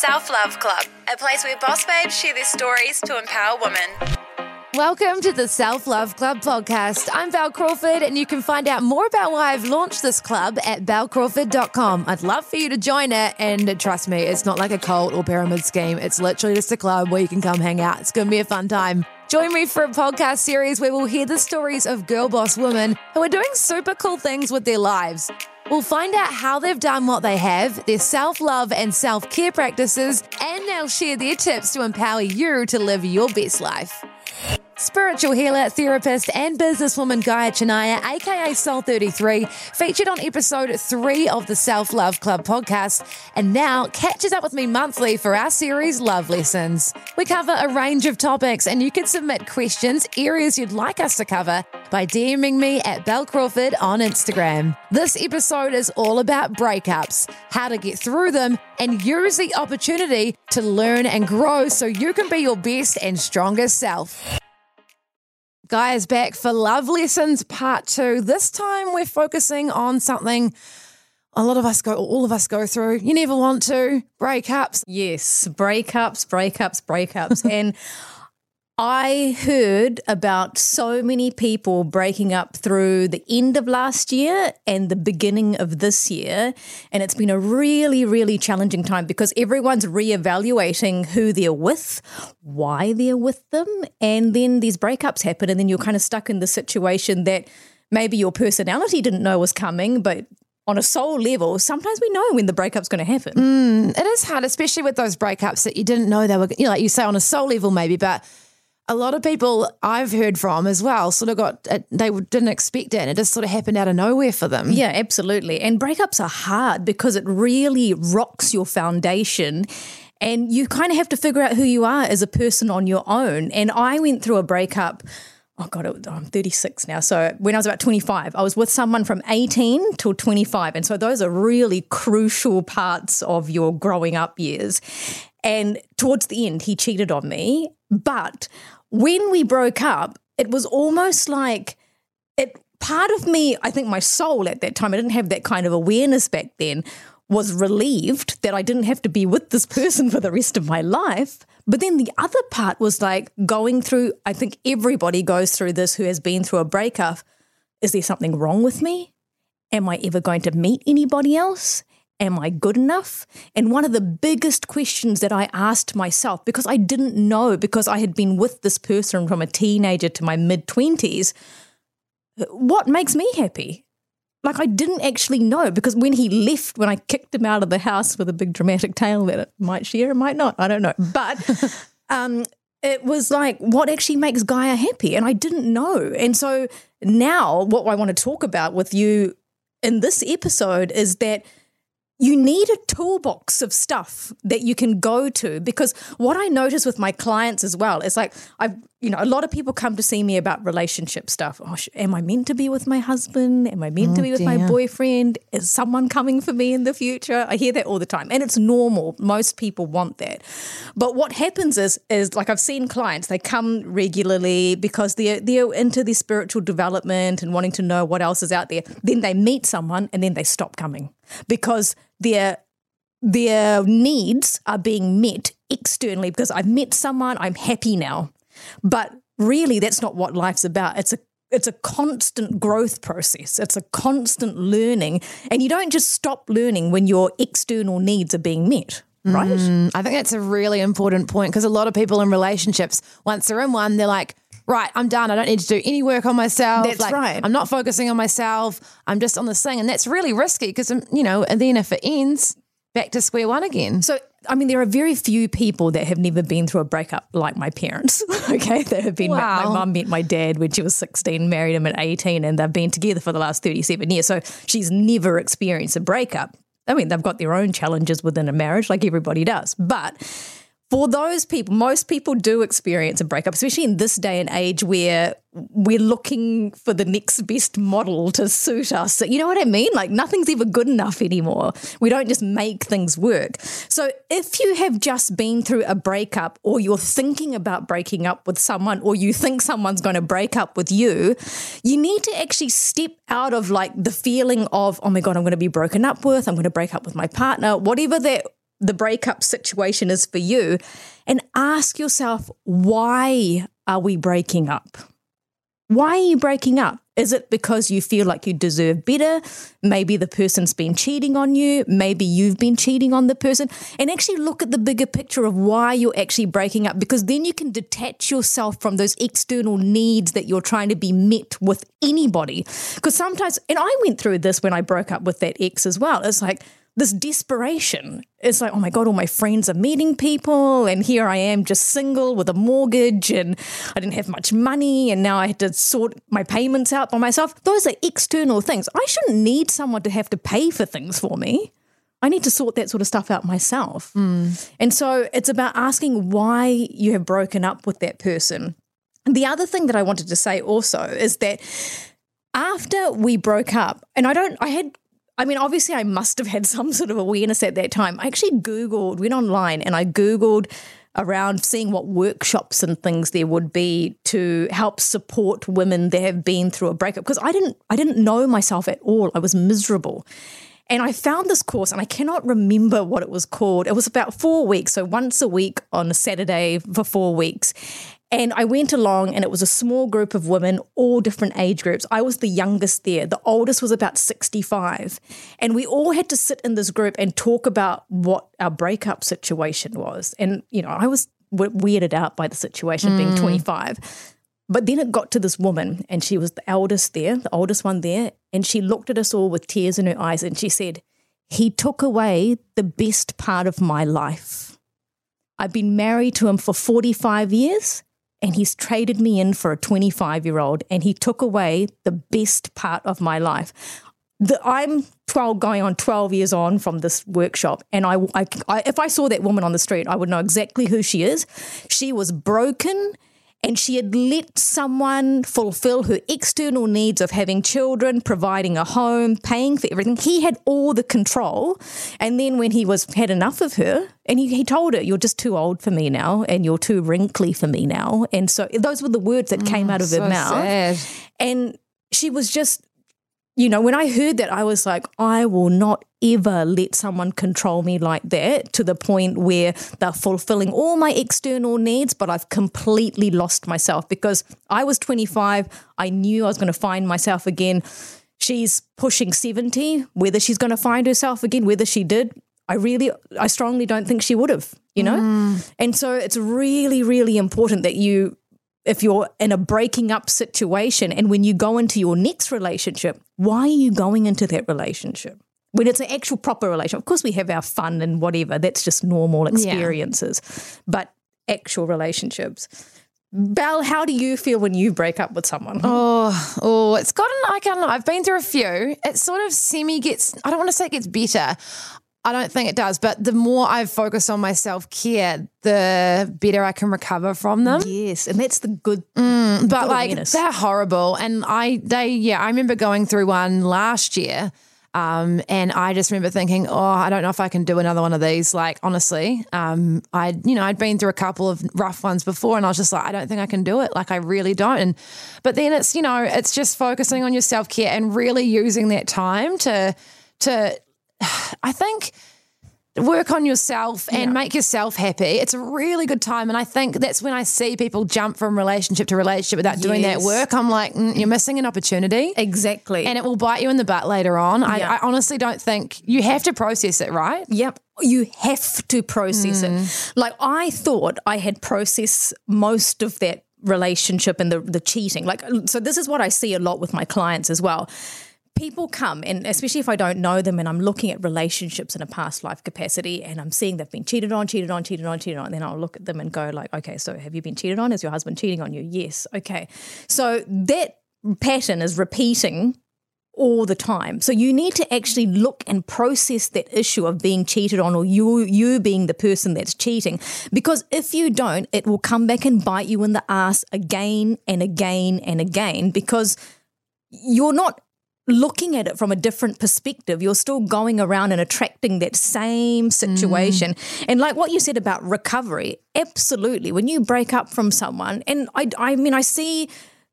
Self Love Club, a place where boss babes share their stories to empower women. Welcome to the Self Love Club podcast. I'm Bel Crawford, and you can find out more about why I've launched this club at belcrawford.com. I'd love for you to join it, and trust me, it's not like a cult or pyramid scheme. It's literally just a club where you can come hang out. It's going to be a fun time. Join me for a podcast series where we'll hear the stories of girl boss women who are doing super cool things with their lives. We'll find out how they've done what they have, their self love and self care practices, and they'll share their tips to empower you to live your best life. Spiritual healer, therapist, and businesswoman Gaia Chinniah, aka Soul33, featured on episode three of the Self Love Club podcast, and now catches up with me monthly for our series Love Lessons. We cover a range of topics, and you can submit questions, areas you'd like us to cover, by DMing me at Bel Crawford on Instagram. This episode is all about breakups, how to get through them, and use the opportunity to learn and grow so you can be your best and strongest self. Guys, back for Love Lessons Part 2. This time we're focusing on something a lot of us go, all of us go through. You never want to. Breakups. Yes, breakups, breakups, breakups. and I heard about so many people breaking up through the end of last year and the beginning of this year. And it's been a really, really challenging time because everyone's reevaluating who they're with, why they're with them. And then these breakups happen. And then you're kind of stuck in the situation that maybe your personality didn't know was coming, but on a soul level, sometimes we know when the breakup's going to happen. Mm, it is hard, especially with those breakups that you didn't know they were, you know, like you say on a soul level, maybe, but a lot of people I've heard from as well sort of got, uh, they didn't expect it and it just sort of happened out of nowhere for them. Yeah, absolutely. And breakups are hard because it really rocks your foundation. And you kind of have to figure out who you are as a person on your own. And I went through a breakup oh god i'm 36 now so when i was about 25 i was with someone from 18 till 25 and so those are really crucial parts of your growing up years and towards the end he cheated on me but when we broke up it was almost like it part of me i think my soul at that time i didn't have that kind of awareness back then was relieved that I didn't have to be with this person for the rest of my life. But then the other part was like going through, I think everybody goes through this who has been through a breakup. Is there something wrong with me? Am I ever going to meet anybody else? Am I good enough? And one of the biggest questions that I asked myself, because I didn't know, because I had been with this person from a teenager to my mid 20s, what makes me happy? like I didn't actually know because when he left, when I kicked him out of the house with a big dramatic tale that it might share, it might not, I don't know. But um, it was like, what actually makes Gaia happy? And I didn't know. And so now, what I want to talk about with you in this episode is that you need a toolbox of stuff that you can go to because what I notice with my clients as well is like I've you know a lot of people come to see me about relationship stuff. Oh, am I meant to be with my husband? Am I meant oh, to be oh, with dear. my boyfriend? Is someone coming for me in the future? I hear that all the time, and it's normal. Most people want that, but what happens is is like I've seen clients they come regularly because they're they're into their spiritual development and wanting to know what else is out there. Then they meet someone and then they stop coming because their their needs are being met externally because I've met someone, I'm happy now. But really that's not what life's about. It's a it's a constant growth process. It's a constant learning. And you don't just stop learning when your external needs are being met. Right. Mm, I think that's a really important point because a lot of people in relationships, once they're in one, they're like, right, I'm done. I don't need to do any work on myself. That's like, right. I'm not focusing on myself. I'm just on this thing. And that's really risky because, um, you know, and then if it ends, back to square one again. So I mean, there are very few people that have never been through a breakup like my parents. Okay, that have been. Wow. My mum met my dad when she was sixteen, married him at eighteen, and they've been together for the last thirty-seven years. So she's never experienced a breakup. I mean, they've got their own challenges within a marriage, like everybody does, but for those people, most people do experience a breakup, especially in this day and age where we're looking for the next best model to suit us. You know what I mean? Like nothing's ever good enough anymore. We don't just make things work. So if you have just been through a breakup or you're thinking about breaking up with someone or you think someone's going to break up with you, you need to actually step out of like the feeling of, oh my God, I'm going to be broken up with, I'm going to break up with my partner, whatever that the breakup situation is for you and ask yourself, why are we breaking up? Why are you breaking up? Is it because you feel like you deserve better? Maybe the person's been cheating on you. Maybe you've been cheating on the person. And actually look at the bigger picture of why you're actually breaking up because then you can detach yourself from those external needs that you're trying to be met with anybody. Because sometimes, and I went through this when I broke up with that ex as well. It's like, this desperation. It's like, oh my God, all my friends are meeting people, and here I am just single with a mortgage, and I didn't have much money, and now I had to sort my payments out by myself. Those are external things. I shouldn't need someone to have to pay for things for me. I need to sort that sort of stuff out myself. Mm. And so it's about asking why you have broken up with that person. And the other thing that I wanted to say also is that after we broke up, and I don't, I had I mean, obviously, I must have had some sort of awareness at that time. I actually Googled, went online and I Googled around seeing what workshops and things there would be to help support women that have been through a breakup because I didn't I didn't know myself at all. I was miserable. And I found this course and I cannot remember what it was called. It was about 4 weeks, so once a week on a Saturday for 4 weeks. And I went along, and it was a small group of women, all different age groups. I was the youngest there. The oldest was about 65. And we all had to sit in this group and talk about what our breakup situation was. And, you know, I was weirded out by the situation being hmm. 25. But then it got to this woman, and she was the eldest there, the oldest one there. And she looked at us all with tears in her eyes, and she said, He took away the best part of my life. I've been married to him for 45 years and he's traded me in for a 25 year old and he took away the best part of my life. The, I'm 12 going on 12 years on from this workshop and I, I, I if I saw that woman on the street I would know exactly who she is. She was broken and she had let someone fulfill her external needs of having children, providing a home, paying for everything. He had all the control. And then when he was had enough of her, and he, he told her, You're just too old for me now, and you're too wrinkly for me now. And so those were the words that came mm, out of her mouth. sad. And she was just, you know, when I heard that, I was like, I will not ever let someone control me like that to the point where they're fulfilling all my external needs, but I've completely lost myself because I was 25. I knew I was going to find myself again. She's pushing 70. Whether she's going to find herself again, whether she did, I really, I strongly don't think she would have, you know? Mm. And so it's really, really important that you if you're in a breaking up situation and when you go into your next relationship, why are you going into that relationship? When it's an actual proper relationship, of course, we have our fun and whatever, that's just normal experiences, but actual relationships. Bel, how do you feel when you break up with someone? Oh, oh, it's gotten, I don't know, I've been through a few. It sort of semi gets, I don't want to say it gets better. I don't think it does, but the more I focus on my self care, the better I can recover from them. yes, and that's the good. But good like awareness. they're horrible, and I they yeah I remember going through one last year, um, and I just remember thinking, oh, I don't know if I can do another one of these. Like honestly, um, I you know I'd been through a couple of rough ones before, and I was just like, I don't think I can do it. Like I really don't. And but then it's you know it's just focusing on your self care and really using that time to to I think work on yourself and make yourself happy. It's a really good time. And I think that's when I see people jump from relationship to relationship without doing that work. I'm like, mm, you're missing an opportunity. Exactly. And it will bite you in the butt later on. I, Yeah. I honestly don't think you have to process it, right? Yep. You have to process it. Like I thought I had processed most of that relationship and the the cheating. Like so this is what I see a lot with my clients as well. People come, and especially if I don't know them and I'm looking at relationships in a past life capacity and I'm seeing they've been cheated on, cheated on, cheated on, cheated on, and then I'll look at them and go, like, okay, so have you been cheated on? Is your husband cheating on you? Yes. Okay. So that pattern is repeating all the time. So you need to actually look and process that issue of being cheated on or you you being the person that's cheating because if you don't it will come back and bite you in the ass again and again and again because you're not looking at it from a different perspective. You're still going around and attracting that same situation. Mm. And like what you said about recovery, absolutely. When you break up from someone, and I, I mean, I see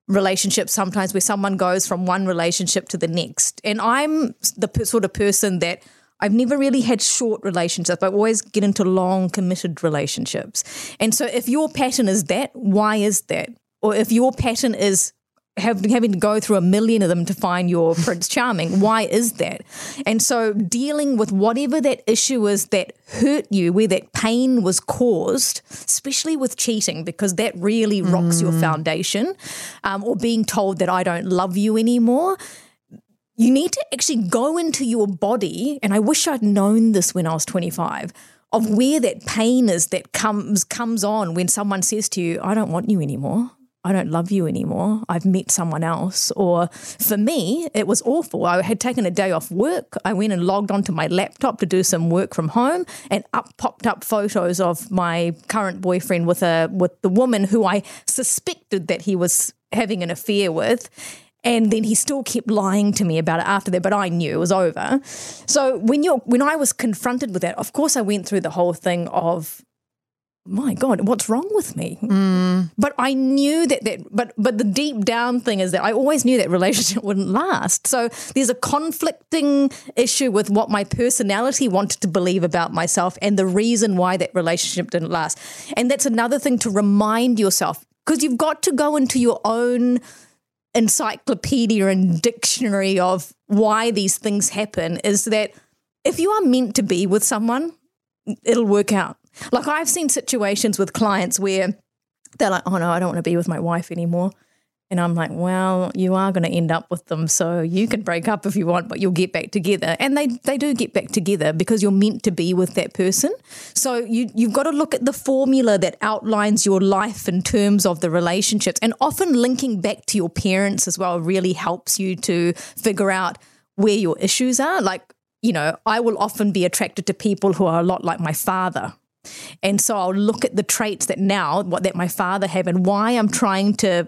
relationships sometimes where someone goes from one relationship to the next. And I'm the sort of person that I've never really had short relationships. I always get into long, committed relationships. And so if your pattern is that, why is that? Or if your pattern is have, having to go through a million of them to find your Prince Charming. Why is that? And so dealing with whatever that issue is that hurt you, where that pain was caused, especially with cheating, because that really rocks mm. your foundation, um, or being told that I don't love you anymore. You need to actually go into your body, and I wish I'd known this when I was 25 of where that pain is that comes comes on when someone says to you, I don't want you anymore. I don't love you anymore. I've met someone else. Or for me, it was awful. I had taken a day off work. I went and logged onto my laptop to do some work from home, and up popped up photos of my current boyfriend with a with the woman who I suspected that he was having an affair with. And then he still kept lying to me about it after that, but I knew it was over. So when you're when I was confronted with that, of course I went through the whole thing of my god what's wrong with me? Mm. but i knew that that but but the deep down thing is that i always knew that relationship wouldn't last. So there's a conflicting issue with what my personality wanted to believe about myself and the reason why that relationship didn't last. And that's another thing to remind yourself because you've got to go into your own encyclopedia and dictionary of why these things happen is that if you are meant to be with someone it'll work out like I've seen situations with clients where they're like, oh no, I don't want to be with my wife anymore. And I'm like, well, you are going to end up with them. So you can break up if you want, but you'll get back together. And they, they do get back together because you're meant to be with that person. So you, you've got to look at the formula that outlines your life in terms of the relationships. And often linking back to your parents as well really helps you to figure out where your issues are. Like, you know, I will often be attracted to people who are a lot like my father, and so I'll look at the traits that now, what that my father have and why I'm trying to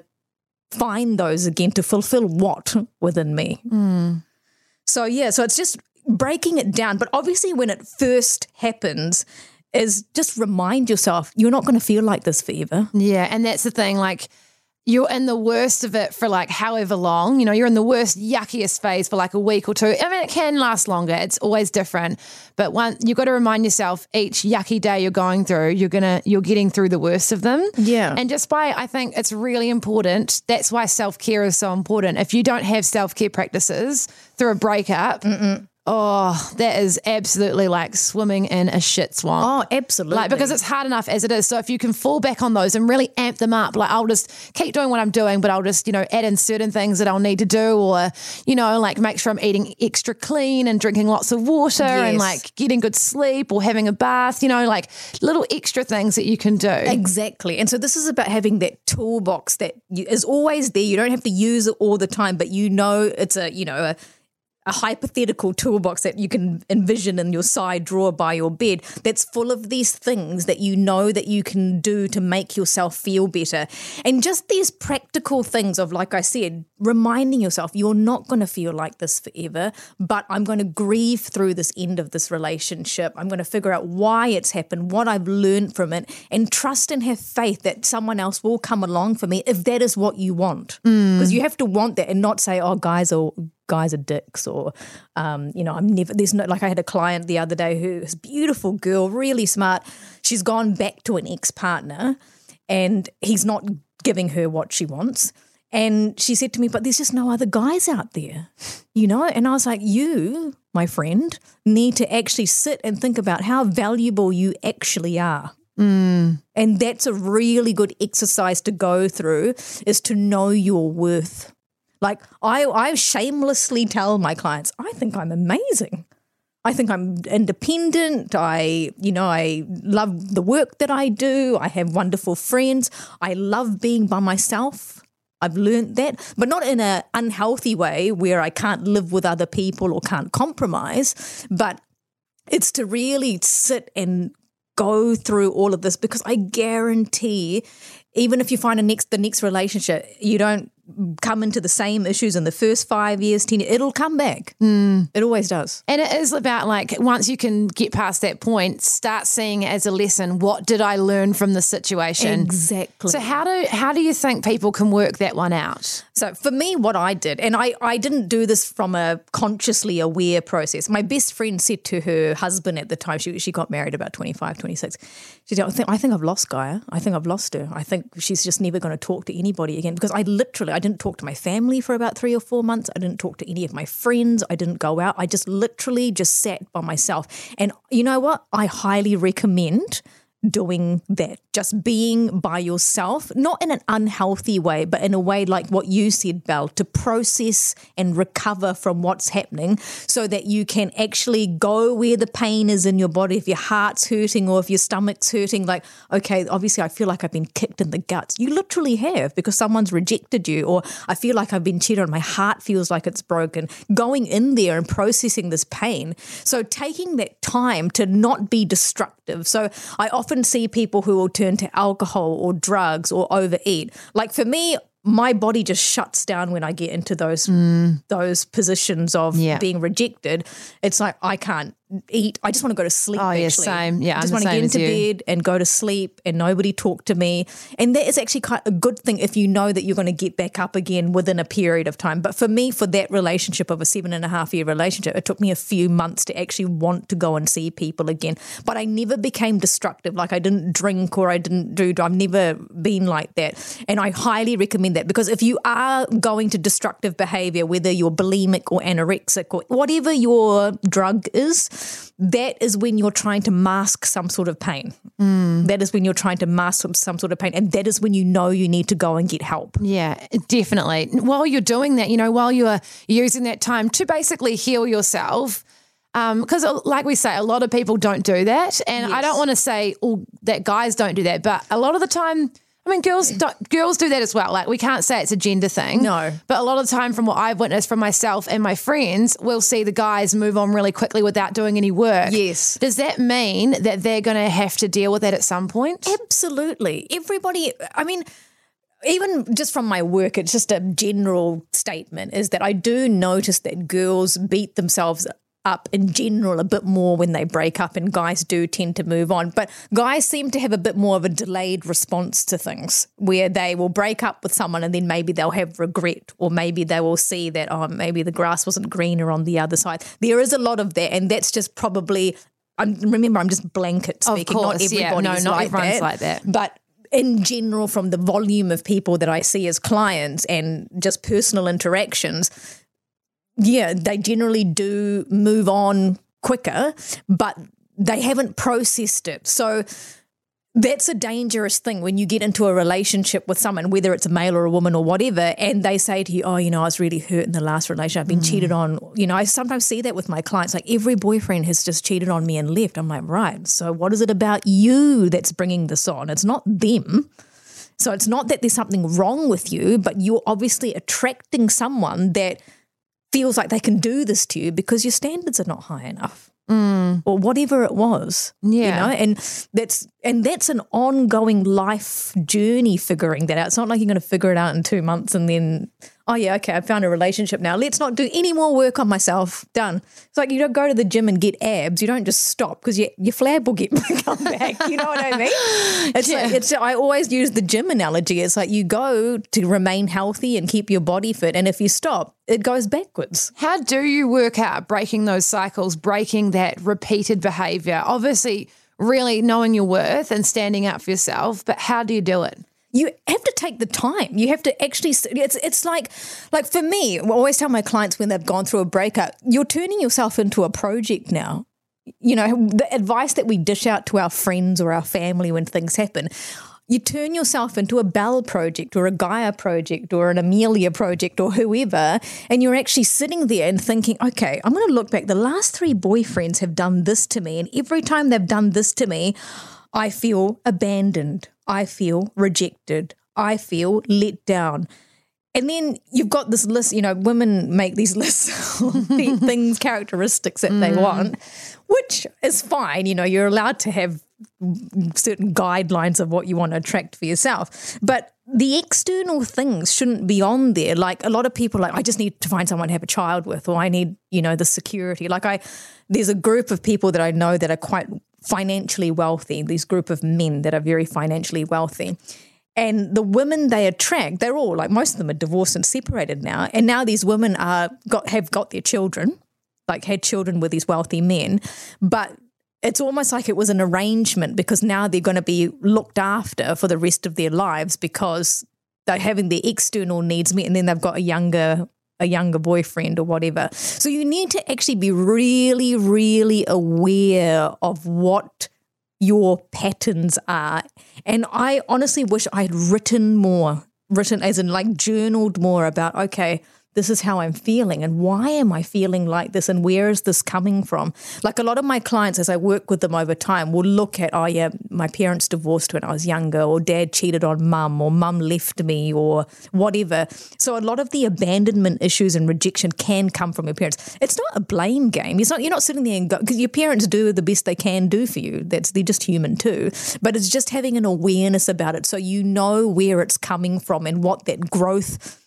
find those again to fulfill what within me. Mm. So yeah, so it's just breaking it down. But obviously when it first happens, is just remind yourself you're not going to feel like this forever. Yeah, and that's the thing. Like you're in the worst of it for like however long. You know, you're in the worst, yuckiest phase for like a week or two. I mean, it can last longer. It's always different. But one, you've got to remind yourself each yucky day you're going through, you're gonna you're getting through the worst of them. Yeah. And just by I think it's really important. That's why self care is so important. If you don't have self care practices through a breakup, Mm-mm. Oh, that is absolutely like swimming in a shit swamp. Oh, absolutely. Like because it's hard enough as it is. So if you can fall back on those and really amp them up, like I'll just keep doing what I'm doing, but I'll just, you know, add in certain things that I'll need to do or, you know, like make sure I'm eating extra clean and drinking lots of water yes. and like getting good sleep or having a bath, you know, like little extra things that you can do. Exactly. And so this is about having that toolbox that is always there. You don't have to use it all the time, but you know it's a, you know, a a hypothetical toolbox that you can envision in your side drawer by your bed that's full of these things that you know that you can do to make yourself feel better. And just these practical things of, like I said, reminding yourself you're not going to feel like this forever, but I'm going to grieve through this end of this relationship. I'm going to figure out why it's happened, what I've learned from it, and trust and have faith that someone else will come along for me if that is what you want. Because mm. you have to want that and not say, oh, guys are guys are dicks or um, you know i'm never there's no like i had a client the other day who is beautiful girl really smart. She's gone back to an ex-partner and he's not giving her what she wants. And she said to me but there's just no other guys out there you know? And i was like you my friend need to actually sit and think about how valuable you actually are. Mm. And that's a really good exercise to go through is to know your worth Like I, I shamelessly tell my clients, I think I'm amazing. I think I'm independent. I, you know, I love the work that I do. I have wonderful friends. I love being by myself. I've learned that, but not in an unhealthy way where I can't live with other people or can't compromise, but it's to really sit and go through all of this because I guarantee even if you find a next the next relationship, you don't come into the same issues in the first five years, ten years, it'll come back. Mm. It always does. And it is about like once you can get past that point, start seeing as a lesson what did I learn from the situation. Exactly. So how do how do you think people can work that one out? So for me, what I did, and I, I didn't do this from a consciously aware process. My best friend said to her husband at the time, she she got married about 25, 26. She said, I think I think I've lost Gaia. I think I've lost her. I think she's just never going to talk to anybody again. Because I literally I didn't talk to my family for about three or four months. I didn't talk to any of my friends. I didn't go out. I just literally just sat by myself. And you know what? I highly recommend doing that, just being by yourself, not in an unhealthy way, but in a way like what you said, Bel, to process and recover from what's happening so that you can actually go where the pain is in your body. If your heart's hurting or if your stomach's hurting, like, okay, obviously I feel like I've been kicked in the guts. You literally have because someone's rejected you, or I feel like I've been cheated on. My heart feels like it's broken. Going in there and processing this pain. So taking that time to not be destructive. So I often often see people who will turn to alcohol or drugs or overeat. Like for me, my body just shuts down when I get into those mm. those positions of yeah. being rejected. It's like I can't eat. I just want to go to sleep. Oh, actually. yeah, same. Yeah, I just want to get into bed and go to sleep and nobody talk to me. And that is actually quite a good thing if you know that you're going to get back up again within a period of time. But for me, for that relationship of a seven and a half year relationship, it took me a few months to actually want to go and see people again. But I never became destructive. Like I didn't drink or I didn't do. I've never been like that. And I highly recommend that because if you are going to destructive behavior, whether you're bulimic or anorexic or whatever your drug is, that is when you're trying to mask some sort of pain. Mm. That is when you're trying to mask some, some sort of pain. And that is when you know you need to go and get help. Yeah, definitely. While you're doing that, you know, while you're using that time to basically heal yourself, because um, like we say, a lot of people don't do that. And yes. I don't want to say all, that guys don't do that, but a lot of the time, I mean, girls do, girls do that as well. Like we can't say it's a gender thing. No. But a lot of the time, from what I've witnessed from myself and my friends, we'll see the guys move on really quickly without doing any work. Yes. Does that mean that they're going to have to deal with that at some point? Absolutely. Everybody. I mean even just from my work, it's just a general statement is that I do notice that girls beat themselves up in general a bit more when they break up, and guys do tend to move on. But guys seem to have a bit more of a delayed response to things where they will break up with someone and then maybe they'll have regret, or maybe they will see that, oh, maybe the grass wasn't greener on the other side. There is a lot of that, and that's just probably. I'm, remember, I'm just blanket speaking. Of course, not everybody's yeah. no, not like everyone's that. like that. But in general, from the volume of people that I see as clients and just personal interactions, yeah, they generally do move on quicker, but they haven't processed it. So that's a dangerous thing when you get into a relationship with someone, whether it's a male or a woman or whatever, and they say to you, Oh, you know, I was really hurt in the last relationship. I've been mm. cheated on. You know, I sometimes see that with my clients. Like every boyfriend has just cheated on me and left. I'm like, Right. So what is it about you that's bringing this on? It's not them. So it's not that there's something wrong with you, but you're obviously attracting someone that feels like they can do this to you because your standards are not high enough. Mm. Or whatever it was, yeah. You know, and that's and that's an ongoing life journey figuring that out. It's not like you're going to figure it out in two months and then oh yeah, okay, I found a relationship now. Let's not do any more work on myself. Done. It's like you don't go to the gym and get abs. You don't just stop because your your flab will get come back. You know what I mean? It's yeah. like it's. I always use the gym analogy. It's like you go to remain healthy and keep your body fit, and if you stop, it goes backwards. How do you work out breaking those cycles, breaking that repeated behavior? Obviously, really knowing your worth and standing up for yourself, but how do you do it? You have to take the time. You have to actually. It's it's like like for me. I always tell my clients when they've gone through a breakup, you're turning yourself into a project now. You know the advice that we dish out to our friends or our family when things happen. you turn yourself into a Bel project or a Gaia project or an Amelia project or whoever, and you're actually sitting there and thinking, okay, I'm going to look back. The last three boyfriends have done this to me, and every time they've done this to me, I feel abandoned. I feel rejected. I feel let down. And then you've got this list, you know, women make these lists of things, characteristics that they mm. want, which is fine. You know, you're allowed to have certain guidelines of what you want to attract for yourself. But the external things shouldn't be on there. Like a lot of people like, I just need to find someone to have a child with, or I need, you know, the security. Like I there's a group of people that I know that are quite financially wealthy, these group of men that are very financially wealthy. And the women they attract, they're all like most of them are divorced and separated now. And now these women are got have got their children, like had children with these wealthy men, but it's almost like it was an arrangement because now they're going to be looked after for the rest of their lives because they're having their external needs met and then they've got a younger a younger boyfriend or whatever. So you need to actually be really really aware of what your patterns are. And I honestly wish I had written more, written as in like journaled more about okay, this is how I'm feeling and why am I feeling like this and where is this coming from? Like a lot of my clients, as I work with them over time, will look at, oh, yeah, my parents divorced when I was younger, or dad cheated on mum, or mum left me, or whatever. So a lot of the abandonment issues and rejection can come from your parents. It's not a blame game. It's not, you're not sitting there and go, because your parents do the best they can do for you. That's, they're just human too. But it's just having an awareness about it so you know where it's coming from and what that growth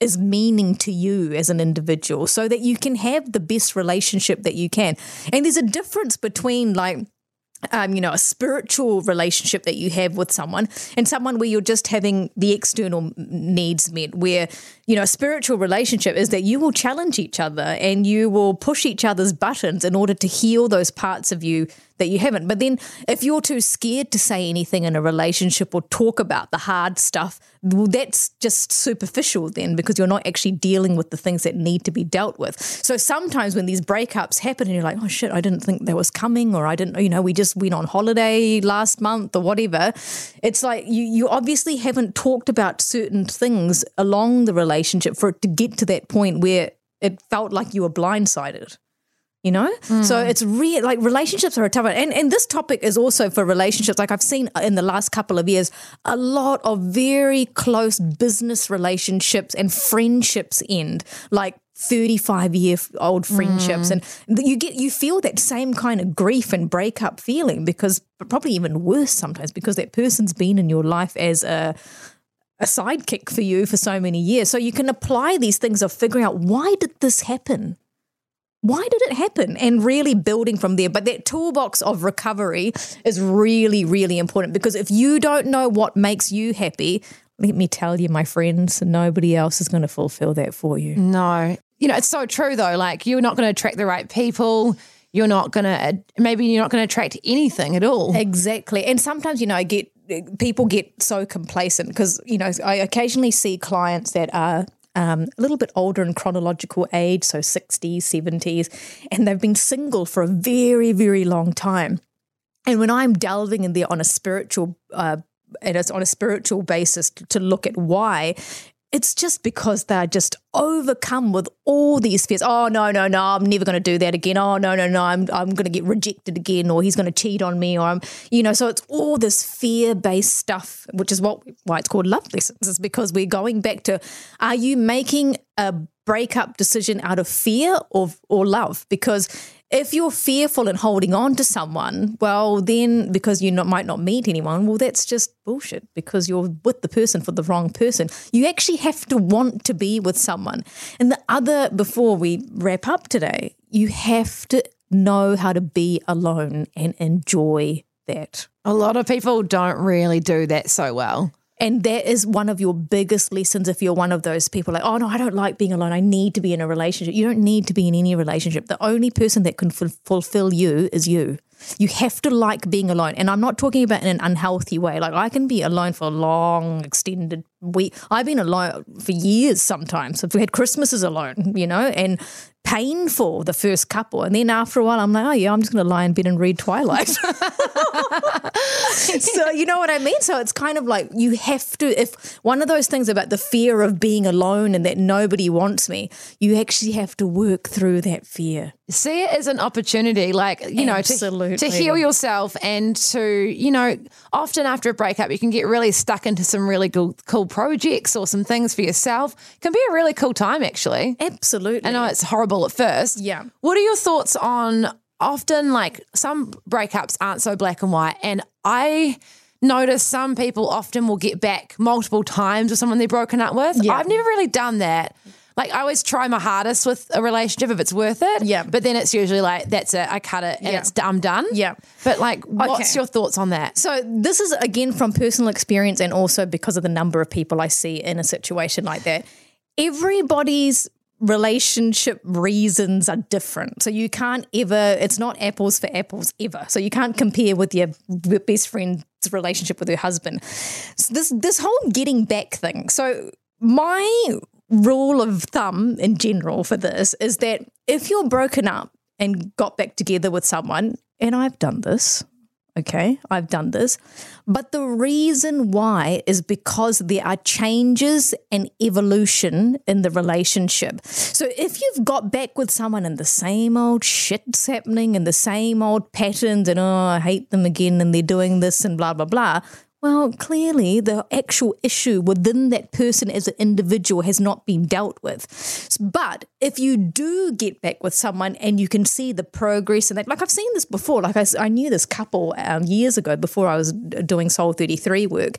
is meaning to you as an individual so that you can have the best relationship that you can. And there's a difference between like um, you know, a spiritual relationship that you have with someone and someone where you're just having the external needs met, where, you know, a spiritual relationship is that you will challenge each other and you will push each other's buttons in order to heal those parts of you that you haven't. But then if you're too scared to say anything in a relationship or talk about the hard stuff, well, that's just superficial then because you're not actually dealing with the things that need to be dealt with. So sometimes when these breakups happen and you're like, oh shit, I didn't think that was coming, or I didn't, you know, we just went on holiday last month or whatever, it's like you, you obviously haven't talked about certain things along the relationship for it to get to that point where it felt like you were blindsided you know mm. so it's real like relationships are a tough one. and and this topic is also for relationships like i've seen in the last couple of years a lot of very close business relationships and friendships end like 35 year old friendships mm. and you get you feel that same kind of grief and breakup feeling because probably even worse sometimes because that person's been in your life as a a sidekick for you for so many years so you can apply these things of figuring out why did this happen why did it happen? And really building from there. But that toolbox of recovery is really, really important because if you don't know what makes you happy, let me tell you, my friends, nobody else is going to fulfill that for you. No. You know, it's so true though. Like, you're not going to attract the right people. You're not going to, uh, maybe you're not going to attract anything at all. Exactly. And sometimes, you know, I get, people get so complacent because, you know, I occasionally see clients that are um, a little bit older in chronological age, so 60s, 70s, and they've been single for a very, very long time. And when I'm delving in there on a spiritual uh, and it's on a spiritual basis to look at why it's just because they're just overcome with all these fears. Oh no, no, no! I'm never going to do that again. Oh no, no, no! I'm I'm going to get rejected again, or he's going to cheat on me, or I'm, you know. So it's all this fear based stuff, which is what why it's called love lessons. Is because we're going back to: Are you making a breakup decision out of fear or or love? Because if you're fearful and holding on to someone, well, then because you not, might not meet anyone, well, that's just bullshit because you're with the person for the wrong person. You actually have to want to be with someone. And the other, before we wrap up today, you have to know how to be alone and enjoy that. A lot of people don't really do that so well. And that is one of your biggest lessons if you're one of those people like, oh no, I don't like being alone. I need to be in a relationship. You don't need to be in any relationship. The only person that can f- fulfill you is you. You have to like being alone. And I'm not talking about in an unhealthy way. Like I can be alone for a long, extended week. I've been alone for years sometimes. I've had Christmases alone, you know, and painful the first couple. And then after a while, I'm like, oh, yeah, I'm just going to lie in bed and read Twilight. so, you know what I mean? So it's kind of like you have to, if one of those things about the fear of being alone and that nobody wants me, you actually have to work through that fear. See it as an opportunity, like, you know, to, to heal yourself and to, you know, often after a breakup, you can get really stuck into some really cool, cool projects or some things for yourself. can be a really cool time, actually. Absolutely. I know it's horrible at first. Yeah. What are your thoughts on often like some breakups aren't so black and white? And I notice some people often will get back multiple times with someone they've broken up with. Yeah. I've never really done that. Like I always try my hardest with a relationship if it's worth it. Yeah. But then it's usually like, that's it, I cut it and Yeah. it's I'm done. Yeah. But like what's Okay. your thoughts on that? So this is again from personal experience and also because of the number of people I see in a situation like that. Everybody's relationship reasons are different. So you can't ever it's not apples for apples ever. So you can't compare with your best friend's relationship with her husband. So this this whole getting back thing. So my rule of thumb in general for this is that if you're broken up and got back together with someone, and I've done this, Okay, I've done this. But the reason why is because there are changes and evolution in the relationship. So if you've got back with someone and the same old shit's happening and the same old patterns and oh, I hate them again and they're doing this and blah, blah, blah. Well, clearly the actual issue within that person as an individual has not been dealt with. But if you do get back with someone and you can see the progress and that, like I've seen this before, like I knew this couple um, years ago before I was doing Soul 33 work,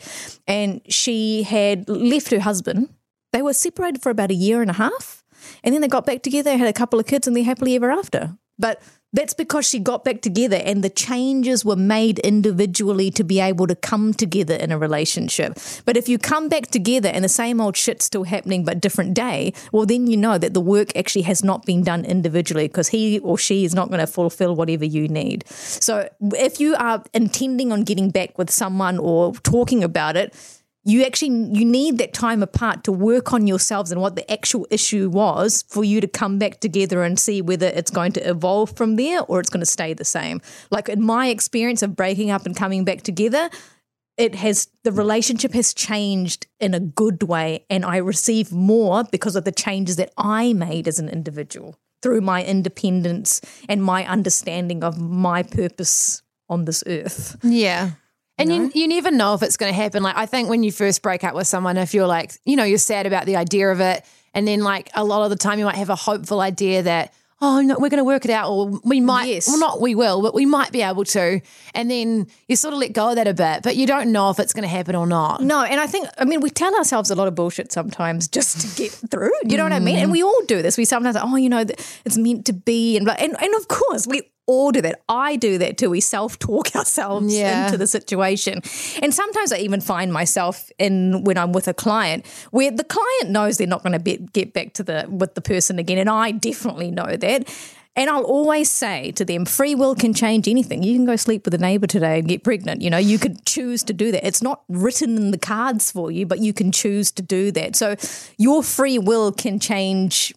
and she had left her husband. They were separated for about a year and a half. And then they got back together, had a couple of kids, and they're happily ever after. But that's because she got back together and the changes were made individually to be able to come together in a relationship. But if you come back together and the same old shit's still happening but different day, well, then you know that the work actually has not been done individually because he or she is not going to fulfill whatever you need. So if you are intending on getting back with someone or talking about it, you actually you need that time apart to work on yourselves and what the actual issue was for you to come back together and see whether it's going to evolve from there or it's going to stay the same like in my experience of breaking up and coming back together it has the relationship has changed in a good way and i receive more because of the changes that i made as an individual through my independence and my understanding of my purpose on this earth Yeah. And you, you never know if it's going to happen. Like, I think when you first break up with someone, if you're like, you know, you're sad about the idea of it, and then like a lot of the time you might have a hopeful idea that, oh, no, we're going to work it out, or we might, Yes. well, not we will, but we might be able to. And then you sort of let go of that a bit, but you don't know if it's going to happen or not. No, and I think I mean we tell ourselves a lot of bullshit sometimes just to get through. You know what I mean? And mm. we all do this. We sometimes oh, you know, it's meant to be, and and and of course we all do that. I do that too. We self talk ourselves Yeah. into the situation, and sometimes I even find myself in when I'm with a client where the client knows they're not going to be, get back to the with the person again, and I definitely know that. And I'll always say to them, free will can change anything. You can go sleep with a neighbor today and get pregnant. You know, you could choose to do that. It's not written in the cards for you, but you can choose to do that. So your free will can change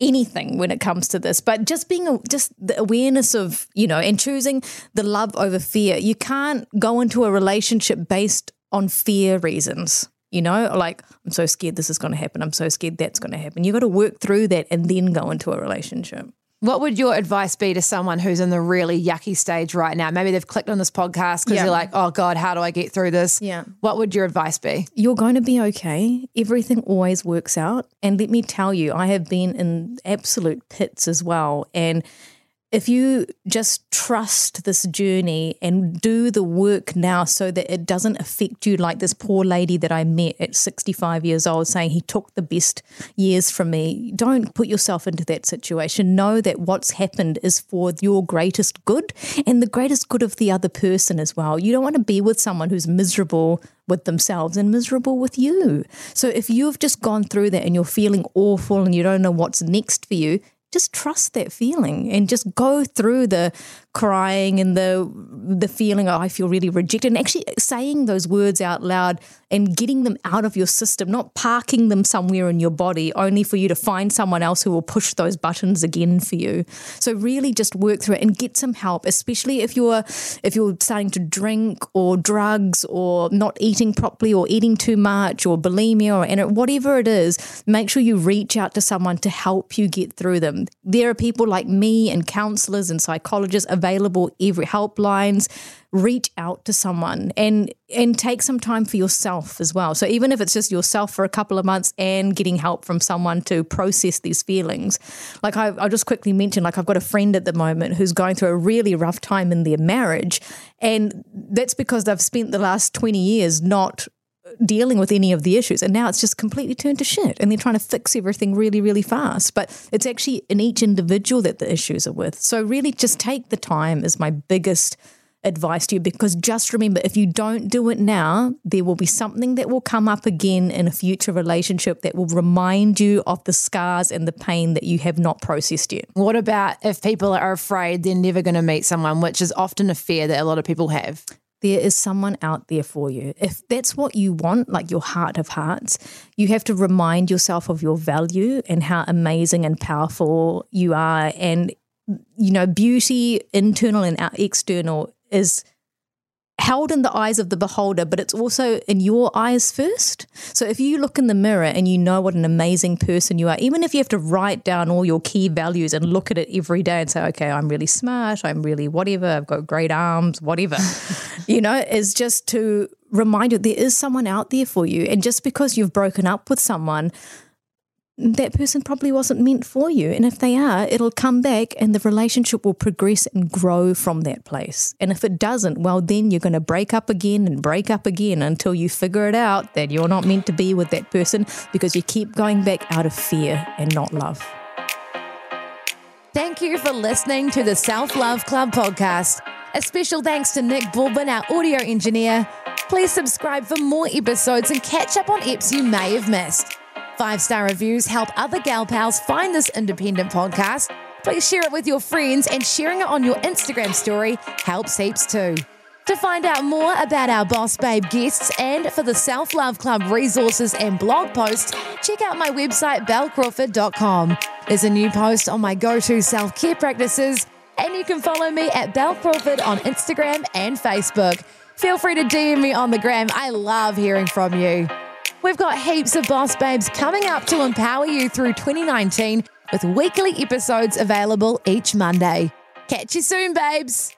anything when it comes to this but just being just the awareness of you know and choosing the love over fear. You can't go into a relationship based on fear reasons you know like i'm so scared this is going to happen. I'm so scared that's going to happen. You got to work through that and then go into a relationship What would your advice be to someone who's in the really yucky stage right now? Maybe they've clicked on this podcast because Yeah. they're like, oh God, how do I get through this? Yeah. What would your advice be? you're going to be okay. Everything always works out. And let me tell you, I have been in absolute pits as well. And if you just trust this journey and do the work now so that it doesn't affect you like this poor lady that I met at 65 years old saying he took the best years from me, don't put yourself into that situation. Know that what's happened is for your greatest good and the greatest good of the other person as well. You don't want to be with someone who's miserable with themselves and miserable with you. So if you've just gone through that and you're feeling awful and you don't know what's next for you, just trust that feeling and just go through the crying and the the feeling oh, I feel really rejected and actually saying those words out loud and getting them out of your system, not parking them somewhere in your body only for you to find someone else who will push those buttons again for you. So really just work through it and get some help, especially if you're if you're starting to drink or drugs or not eating properly or eating too much or bulimia or and whatever it is, make sure you reach out to someone to help you get through them. There are people like me and counselors and psychologists available every helplines reach out to someone and and take some time for yourself as well. So even if it's just yourself for a couple of months and getting help from someone to process these feelings. Like I, I'll just quickly mention, like I've got a friend at the moment who's going through a really rough time in their marriage, and that's because they've spent the last twenty years not dealing with any of the issues. And now it's just completely turned to shit. And they're trying to fix everything really, really fast. But it's actually in each individual that the issues are with. So really just take the time is my biggest advice to you because just remember if you don't do it now, there will be something that will come up again in a future relationship that will remind you of the scars and the pain that you have not processed yet. What about if people are afraid they're never going to meet someone, which is often a fear that a lot of people have? There is someone out there for you. If that's what you want, like your heart of hearts, you have to remind yourself of your value and how amazing and powerful you are. And, you know, beauty, internal and external, is held in the eyes of the beholder, but it's also in your eyes first. So if you look in the mirror and you know what an amazing person you are, even if you have to write down all your key values and look at it every day and say, okay, I'm really smart, I'm really whatever, I've got great arms, whatever, you know, is just to remind you there is someone out there for you. And just because you've broken up with someone, that person probably wasn't meant for you. And if they are, it'll come back and the relationship will progress and grow from that place. And if it doesn't, well, then you're going to break up again and break up again until you figure it out that you're not meant to be with that person because you keep going back out of fear and not love. Thank you for listening to the Self Love Club podcast. A special thanks to Nick Bulbin, our audio engineer. Please subscribe for more episodes and catch up on eps you may have missed. Five star reviews help other gal pals find this independent podcast. Please share it with your friends, and sharing it on your Instagram story helps heaps too. To find out more about our Boss Babe guests and for the Self Love Club resources and blog posts, check out my website, belcrawford.com. There's a new post on my go to self care practices, and you can follow me at Bel Crawford on Instagram and Facebook. Feel free to DM me on the gram. I love hearing from you. We've got heaps of Boss Babes coming up to empower you through 2019 with weekly episodes available each Monday. Catch you soon, babes.